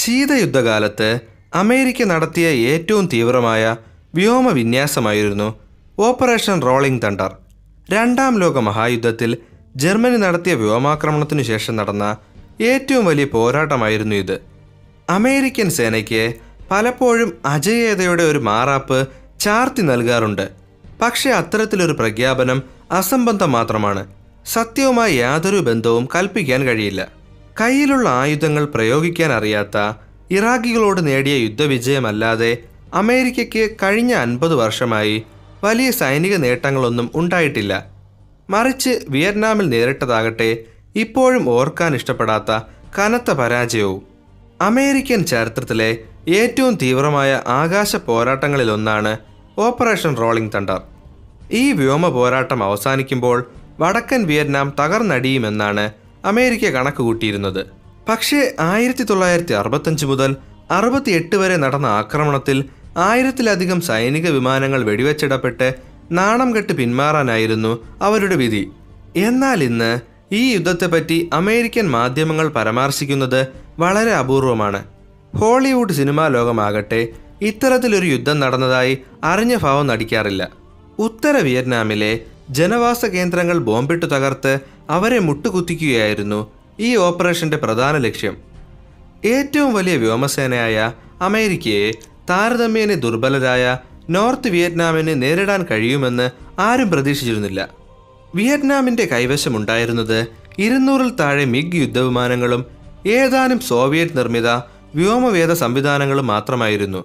ശീതയുദ്ധകാലത്ത് America നടത്തിയ ഏറ്റവും തീവ്രമായ വ്യോമ വിന്യാസമായിരുന്നു ഓപ്പറേഷൻ റോളിംഗ് തണ്ടർ. രണ്ടാം ലോക മഹായുദ്ധത്തിൽ ജർമ്മനി നടത്തിയ വ്യോമാക്രമണത്തിനു ശേഷം നടന്ന ഏറ്റവും വലിയ പോരാട്ടമായിരുന്നു ഇത്. അമേരിക്കൻ സേനയ്ക്ക് പലപ്പോഴും അജയേതയുടെ ഒരു മാറാപ്പ് ചാർത്തി നൽകാറുണ്ട്. പക്ഷേ അത്തരത്തിലൊരു പ്രഖ്യാപനം അസംബന്ധം മാത്രമാണ്. സത്യവുമായി യാതൊരു ബന്ധവും കൽപ്പിക്കാൻ കഴിയില്ല. കയ്യിലുള്ള ആയുധങ്ങൾ പ്രയോഗിക്കാൻ അറിയാത്ത ഇറാഖികളോട് നേടിയ യുദ്ധവിജയമല്ലാതെ അമേരിക്കയ്ക്ക് കഴിഞ്ഞ അൻപത് വർഷമായി വലിയ സൈനിക നേട്ടങ്ങളൊന്നും ഉണ്ടായിട്ടില്ല. മറിച്ച് വിയറ്റ്നാമിൽ നേരിട്ടതാകട്ടെ ഇപ്പോഴും ഓർക്കാൻ ഇഷ്ടപ്പെടാത്ത കനത്ത പരാജയവും. അമേരിക്കൻ ചരിത്രത്തിലെ ഏറ്റവും തീവ്രമായ ആകാശ പോരാട്ടങ്ങളിലൊന്നാണ് ഓപ്പറേഷൻ റോളിംഗ് തണ്ടർ. ഈ വ്യോമ പോരാട്ടം അവസാനിക്കുമ്പോൾ വടക്കൻ വിയറ്റ്നാം തകർന്നടിയുമെന്നാണ് അമേരിക്ക കണക്ക് കൂട്ടിയിരുന്നത്. പക്ഷേ ആയിരത്തി തൊള്ളായിരത്തി അറുപത്തഞ്ച് മുതൽ അറുപത്തിയെട്ട് വരെ നടന്ന ആക്രമണത്തിൽ ആയിരത്തിലധികം സൈനിക വിമാനങ്ങൾ വെടിവെച്ചിടപ്പെട്ട് നാണം കെട്ട് പിന്മാറാനായിരുന്നു അവരുടെ വിധി. എന്നാൽ ഇന്ന് ഈ യുദ്ധത്തെപ്പറ്റി അമേരിക്കൻ മാധ്യമങ്ങൾ പരാമർശിക്കുന്നത് വളരെ അപൂർവമാണ്. ഹോളിവുഡ് സിനിമാ ലോകമാകട്ടെ ഇത്തരത്തിലൊരു യുദ്ധം നടന്നതായി അറിഞ്ഞ ഭാവം നടിക്കാറില്ല. ഉത്തര വിയറ്റ്നാമിലെ ജനവാസ കേന്ദ്രങ്ങൾ ബോംബിട്ടു തകർത്ത് അവരെ മുട്ടുകുത്തിക്കുകയായിരുന്നു ഈ ഓപ്പറേഷന്റെ പ്രധാന ലക്ഷ്യം. ഏറ്റവും വലിയ വ്യോമസേനയായ അമേരിക്കയെ താരതമ്യേന ദുർബലരായ നോർത്ത് വിയറ്റ്നാമിന് നേരിടാൻ കഴിയുമെന്ന് ആരും പ്രതീക്ഷിച്ചിരുന്നില്ല. വിയറ്റ്നാമിന്റെ കൈവശമുണ്ടായിരുന്നത് ഇരുന്നൂറിൽ താഴെ മിഗ് യുദ്ധവിമാനങ്ങളും ഏതാനും സോവിയറ്റ് നിർമ്മിത വ്യോമവേദ സംവിധാനങ്ങളും മാത്രമായിരുന്നു.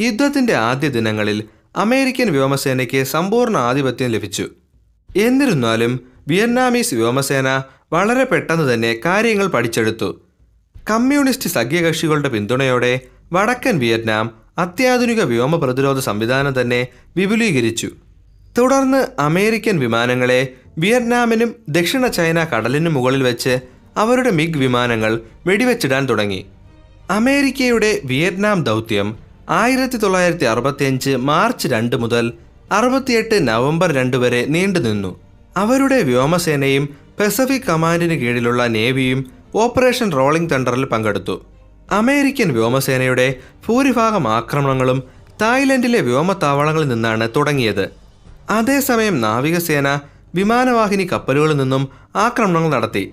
യുദ്ധത്തിന്റെ ആദ്യ ദിനങ്ങളിൽ അമേരിക്കൻ വ്യോമസേനയ്ക്ക് സമ്പൂർണ ആധിപത്യം ലഭിച്ചു. എന്നിരുന്നാലും വിയറ്റ്നാമീസ് വ്യോമസേന വളരെ പെട്ടെന്ന് തന്നെ കാര്യങ്ങൾ പഠിച്ചെടുത്തു. കമ്മ്യൂണിസ്റ്റ് സഖ്യകക്ഷികളുടെ പിന്തുണയോടെ വടക്കൻ വിയറ്റ്നാം അത്യാധുനിക വ്യോമ പ്രതിരോധ സംവിധാനം തന്നെ വിപുലീകരിച്ചു. തുടർന്ന് അമേരിക്കൻ വിമാനങ്ങളെ വിയറ്റ്നാമിനും ദക്ഷിണ ചൈന കടലിനും മുകളിൽ വെച്ച് അവരുടെ മിഗ് വിമാനങ്ങൾ വെടിവെച്ചിടാൻ തുടങ്ങി. അമേരിക്കയുടെ വിയറ്റ്നാം ദൗത്യം ആയിരത്തി തൊള്ളായിരത്തി അറുപത്തിയഞ്ച് മാർച്ച് രണ്ട് മുതൽ അറുപത്തിയെട്ട് നവംബർ രണ്ട് വരെ നീണ്ടുനിന്നു. അവരുടെ വ്യോമസേനയും പെസഫിക് കമാൻഡിന് കീഴിലുള്ള നേവിയും ഓപ്പറേഷൻ റോളിംഗ് തണ്ടറിൽ പങ്കെടുത്തു. അമേരിക്കൻ വ്യോമസേനയുടെ ഭൂരിഭാഗം ആക്രമണങ്ങളും തായ്ലൻഡിലെ വ്യോമത്താവളങ്ങളിൽ നിന്നാണ് തുടങ്ങിയത്. അതേസമയം നാവികസേന വിമാനവാഹിനി കപ്പലുകളിൽ നിന്നും ആക്രമണങ്ങൾ നടത്തി.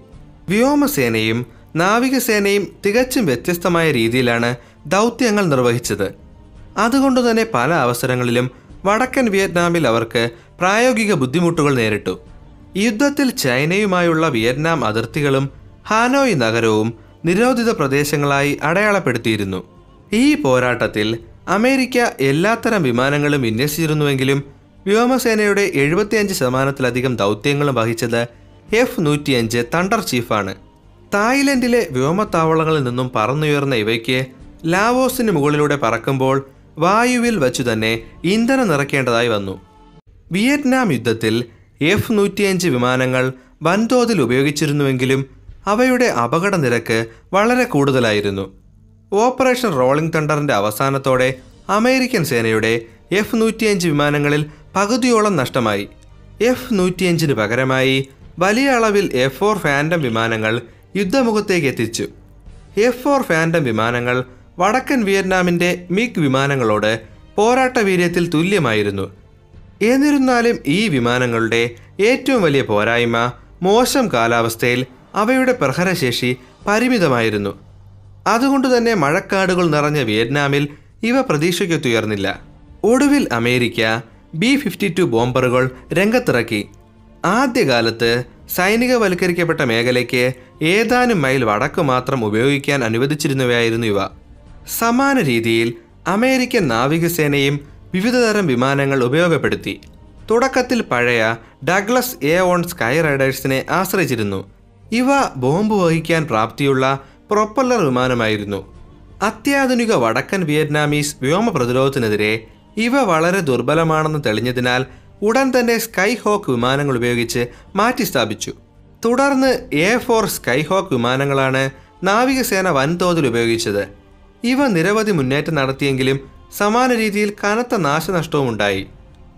വ്യോമസേനയും നാവികസേനയും തികച്ചും വ്യത്യസ്തമായ രീതിയിലാണ് ദൗത്യങ്ങൾ നിർവഹിച്ചത്. അതുകൊണ്ടുതന്നെ പല അവസരങ്ങളിലും വടക്കൻ വിയറ്റ്നാമിൽ അവർക്ക് പ്രായോഗിക ബുദ്ധിമുട്ടുകൾ നേരിട്ടു. യുദ്ധത്തിൽ ചൈനയുമായുള്ള വിയറ്റ്നാം അതിർത്തികളും ഹാനോയ് നഗരവും നിരോധിത പ്രദേശങ്ങളായി അടയാളപ്പെടുത്തിയിരുന്നു. ഈ പോരാട്ടത്തിൽ അമേരിക്ക എല്ലാത്തരം വിമാനങ്ങളും വിന്യസിച്ചിരുന്നുവെങ്കിലും വ്യോമസേനയുടെ എഴുപത്തിയഞ്ച് ശതമാനത്തിലധികം ദൗത്യങ്ങളും വഹിച്ചത് എഫ് നൂറ്റിയഞ്ച് തണ്ടർ ചീഫാണ്. തായ്ലൻഡിലെ വ്യോമത്താവളങ്ങളിൽ നിന്നും പറന്നുയർന്ന ഇവയ്ക്ക് ലാവോസിന് മുകളിലൂടെ പറക്കുമ്പോൾ വായുവിൽ വച്ചു തന്നെ ഇന്ധനം നിറയ്ക്കേണ്ടതായി വന്നു. വിയറ്റ്നാം യുദ്ധത്തിൽ എഫ് നൂറ്റിയഞ്ച് വിമാനങ്ങൾ വൻതോതിൽ ഉപയോഗിച്ചിരുന്നുവെങ്കിലും അവയുടെ അപകട നിരക്ക് വളരെ കൂടുതലായിരുന്നു. ഓപ്പറേഷൻ റോളിംഗ് തണ്ടറിന്റെ അവസാനത്തോടെ അമേരിക്കൻ സേനയുടെ എഫ് നൂറ്റിയഞ്ച് വിമാനങ്ങളിൽ പകുതിയോളം നഷ്ടമായി. എഫ് നൂറ്റിയഞ്ചിന് പകരമായി വലിയ അളവിൽ എഫ് ഫോർ ഫാൻഡം വിമാനങ്ങൾ യുദ്ധമുഖത്തേക്ക് എത്തിച്ചു. എഫ് ഫോർ ഫാൻഡം വിമാനങ്ങൾ വടക്കൻ വിയറ്റ്നാമിന്റെ മിഗ് വിമാനങ്ങളോട് പോരാട്ട വീര്യത്തിൽ തുല്യമായിരുന്നു. എന്നിരുന്നാലും ഈ വിമാനങ്ങളുടെ ഏറ്റവും വലിയ പോരായ്മ മോശം കാലാവസ്ഥയിൽ അവയുടെ പ്രഹരശേഷി പരിമിതമായിരുന്നു. അതുകൊണ്ട് തന്നെ മഴക്കാടുകൾ നിറഞ്ഞ വിയറ്റ്നാമിൽ ഇവ പ്രതീക്ഷയ്ക്കൊത്തുയർന്നില്ല. ഒടുവിൽ അമേരിക്ക ബി ഫിഫ്റ്റി ടു ബോംബറുകൾ രംഗത്തിറക്കി. ആദ്യകാലത്ത് സൈനികവൽക്കരിക്കപ്പെട്ട മേഖലയ്ക്ക് ഏതാനും മൈൽ വടക്ക് മാത്രം ഉപയോഗിക്കാൻ അനുവദിച്ചിരുന്നവയായിരുന്നു ഇവ. സമാന രീതിയിൽ അമേരിക്കൻ നാവികസേനയും വിവിധതരം വിമാനങ്ങൾ ഉപയോഗപ്പെടുത്തി. തുടക്കത്തിൽ പഴയ ഡഗ്ലസ് എ ഓൺ സ്കൈ റൈഡേഴ്സിനെ ആശ്രയിച്ചിരുന്നു. ഇവ ബോംബ് വഹിക്കാൻ പ്രാപ്തിയുള്ള പ്രൊപ്പല്ലർ വിമാനമായിരുന്നു. അത്യാധുനിക വടക്കൻ വിയറ്റ്നാമീസ് വ്യോമ പ്രതിരോധത്തിനെതിരെ ഇവ വളരെ ദുർബലമാണെന്ന് തെളിഞ്ഞതിനാൽ ഉടൻ തന്നെ സ്കൈ ഹോക്ക് വിമാനങ്ങൾ ഉപയോഗിച്ച് മാറ്റിസ്ഥാപിച്ചു തുടർന്ന് എ ഫോർ സ്കൈ ഹോക്ക് വിമാനങ്ങളാണ് നാവികസേന വൻതോതിൽ ഉപയോഗിച്ചത്. ഇവ നിരവധി മുന്നേറ്റം നടത്തിയെങ്കിലും സമാന രീതിയിൽ കനത്ത നാശനഷ്ടവും ഉണ്ടായി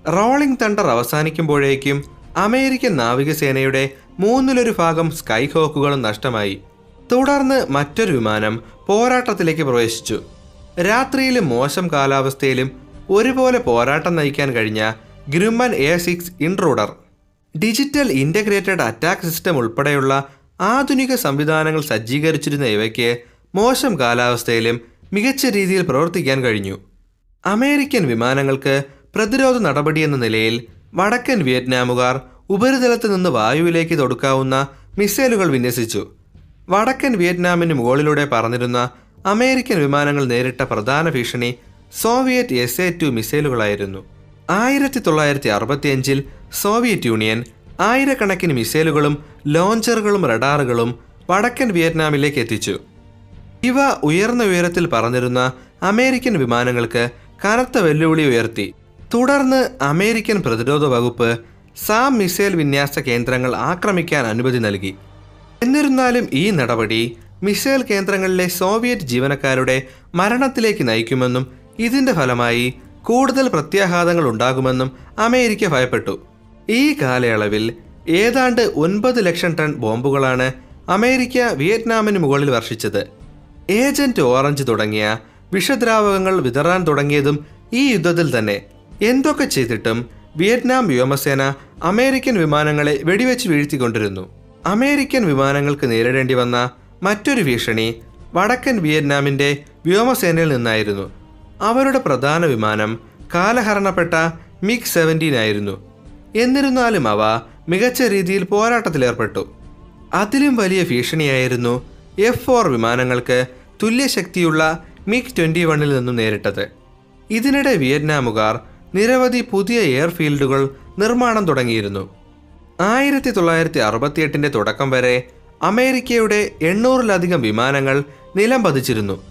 റോളിംഗ് തണ്ടർ അവസാനിക്കുമ്പോഴേക്കും അമേരിക്കൻ നാവികസേനയുടെ മൂന്നിലൊരു ഭാഗം സ്കൈ ഹോക്കുകളും നഷ്ടമായി. തുടർന്ന് മറ്റൊരു വിമാനം പോരാട്ടത്തിലേക്ക് പ്രവേശിച്ചു. രാത്രിയിലും മോശം കാലാവസ്ഥയിലും ഒരുപോലെ പോരാട്ടം നയിക്കാൻ കഴിഞ്ഞ Grumman A six intruder. Digital integrated attack system ഉൾപ്പെടെയുള്ള ആധുനിക സംവിധാനങ്ങൾ സജ്ജീകരിച്ചിരുന്ന ഇവയ്ക്ക് മോശം കാലാവസ്ഥയിലും മികച്ച രീതിയിൽ പ്രവർത്തിക്കാൻ കഴിഞ്ഞു. അമേരിക്കൻ വിമാനങ്ങൾക്ക് പ്രതിരോധ നടപടിയെന്ന നിലയിൽ വടക്കൻ വിയറ്റ്നാമുകാർ ഉപരിതലത്തു നിന്ന് വായുവിലേക്ക് തൊടുക്കാവുന്ന മിസൈലുകൾ വിന്യസിച്ചു. വടക്കൻ വിയറ്റ്നാമിന് മുകളിലൂടെ പറന്നിരുന്ന അമേരിക്കൻ വിമാനങ്ങൾ നേരിട്ട പ്രധാന ഭീഷണി സോവിയറ്റ് എസ് എ ടു മിസൈലുകളായിരുന്നു. ആയിരത്തി തൊള്ളായിരത്തി അറുപത്തിയഞ്ചിൽ സോവിയറ്റ് യൂണിയൻ ആയിരക്കണക്കിന് മിസൈലുകളും ലോഞ്ചറുകളും റഡാറുകളും വടക്കൻ വിയറ്റ്നാമിലേക്ക് എത്തിച്ചു. ഇവ ഉയർന്ന ഉയരത്തിൽ പറന്നിരുന്ന അമേരിക്കൻ വിമാനങ്ങൾക്ക് കനത്ത വെല്ലുവിളി ഉയർത്തി. തുടർന്ന് അമേരിക്കൻ പ്രതിരോധ വകുപ്പ് സാം മിസൈൽ വിന്യാസ കേന്ദ്രങ്ങൾ ആക്രമിക്കാൻ അനുമതി നൽകി. എന്നിരുന്നാലും ഈ നടപടി മിസൈൽ കേന്ദ്രങ്ങളിലെ സോവിയറ്റ് ജീവനക്കാരുടെ മരണത്തിലേക്ക് നയിക്കുമെന്നും ഇതിന്റെ ഫലമായി കൂടുതൽ പ്രത്യാഘാതങ്ങൾ ഉണ്ടാകുമെന്നും അമേരിക്ക ഭയപ്പെട്ടു. ഈ കാലയളവിൽ ഏതാണ്ട് ഒൻപത് ലക്ഷം ടൺ ബോംബുകളാണ് അമേരിക്ക വിയറ്റ്നാമിന് മുകളിൽ വർഷിച്ചത്. ഏജന്റ് ഓറഞ്ച് തുടങ്ങിയ വിഷദ്രാവകങ്ങൾ വിതറാൻ തുടങ്ങിയതും ഈ യുദ്ധത്തിൽ തന്നെ. എന്തൊക്കെ ചെയ്തിട്ടും വിയറ്റ്നാം വ്യോമസേന അമേരിക്കൻ വിമാനങ്ങളെ വെടിവെച്ച് വീഴ്ത്തിക്കൊണ്ടിരുന്നു. അമേരിക്കൻ വിമാനങ്ങൾക്ക് നേരിടേണ്ടി വന്ന മറ്റൊരു ഭീഷണി വടക്കൻ വിയറ്റ്നാമിന്റെ വ്യോമസേനയിൽ നിന്നായിരുന്നു. അവരുടെ പ്രധാന വിമാനം കാലഹരണപ്പെട്ട മിഗ് സെവന്റീൻ ആയിരുന്നു. എന്നിരുന്നാലും അവ മികച്ച രീതിയിൽ പോരാട്ടത്തിലേർപ്പെട്ടു അതിലും വലിയ ഭീഷണിയായിരുന്നു എഫ് ഫോർ വിമാനങ്ങൾക്ക് തുല്യശക്തിയുള്ള മിഗ് ട്വന്റി വണ്ണിൽ നിന്നും നേരിട്ടത്. ഇതിനിടെ വിയറ്റ്നാമുകാർ നിരവധി പുതിയ എയർഫീൽഡുകൾ നിർമ്മാണം തുടങ്ങിയിരുന്നു. ആയിരത്തി തൊള്ളായിരത്തി അറുപത്തിയെട്ടിന്റെ തുടക്കം വരെ അമേരിക്കയുടെ എണ്ണൂറിലധികം വിമാനങ്ങൾ നിലം പതിച്ചിരുന്നു.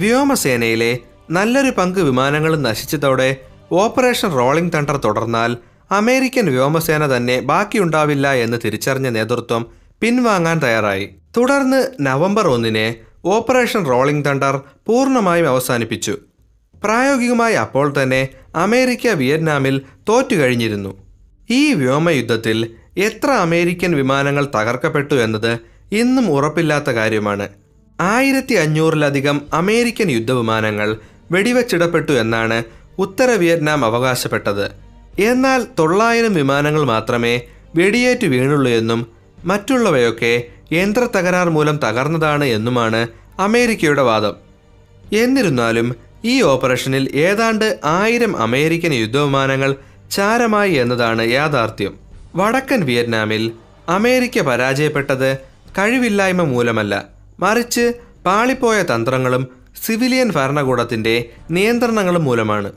വ്യോമസേനയിലെ നല്ലൊരു പങ്ക് വിമാനങ്ങൾ നശിച്ചതോടെ ഓപ്പറേഷൻ റോളിംഗ് തണ്ടർ തുടർന്നാൽ അമേരിക്കൻ വ്യോമസേന തന്നെ ബാക്കിയുണ്ടാവില്ല എന്ന് തിരിച്ചറിഞ്ഞ നേതൃത്വം പിൻവാങ്ങാൻ തയ്യാറായി. തുടർന്ന് നവംബർ ഒന്നിന് ഓപ്പറേഷൻ റോളിംഗ് തണ്ടർ പൂർണമായും അവസാനിപ്പിച്ചു. പ്രായോഗികമായി അപ്പോൾ തന്നെ അമേരിക്ക വിയറ്റ്നാമിൽ തോറ്റുകഴിഞ്ഞിരുന്നു. ഈ വ്യോമയുദ്ധത്തിൽ എത്ര അമേരിക്കൻ വിമാനങ്ങൾ തകർക്കപ്പെട്ടു എന്നത് ഇന്നും ഉറപ്പില്ലാത്ത കാര്യമാണ്. ആയിരത്തി അഞ്ഞൂറിലധികം അമേരിക്കൻ യുദ്ധവിമാനങ്ങൾ വെടിവെച്ചിടപ്പെട്ടു എന്നാണ് ഉത്തര വിയറ്റ്നാം അവകാശപ്പെട്ടത്. എന്നാൽ തൊള്ളായിരം വിമാനങ്ങൾ മാത്രമേ വെടിയേറ്റ് വീണുള്ളൂ എന്നും മറ്റുള്ളവയൊക്കെ യന്ത്ര തകരാർ മൂലം തകർന്നതാണ് എന്നുമാണ് അമേരിക്കയുടെ വാദം. എന്നിരുന്നാലും ഈ ഓപ്പറേഷനിൽ ഏതാണ്ട് ആയിരം അമേരിക്കൻ യുദ്ധവിമാനങ്ങൾ ചാരമായി എന്നതാണ് യാഥാർത്ഥ്യം. വടക്കൻ വിയറ്റ്നാമിൽ അമേരിക്ക പരാജയപ്പെട്ടത് കഴിവില്ലായ്മ മൂലമല്ല. മറിച്ച് പാളിപ്പോയ തന്ത്രങ്ങളും സിവിലിയൻ ഭരണകൂടത്തിന്റെ നിയന്ത്രണങ്ങളും മൂലമാണ്.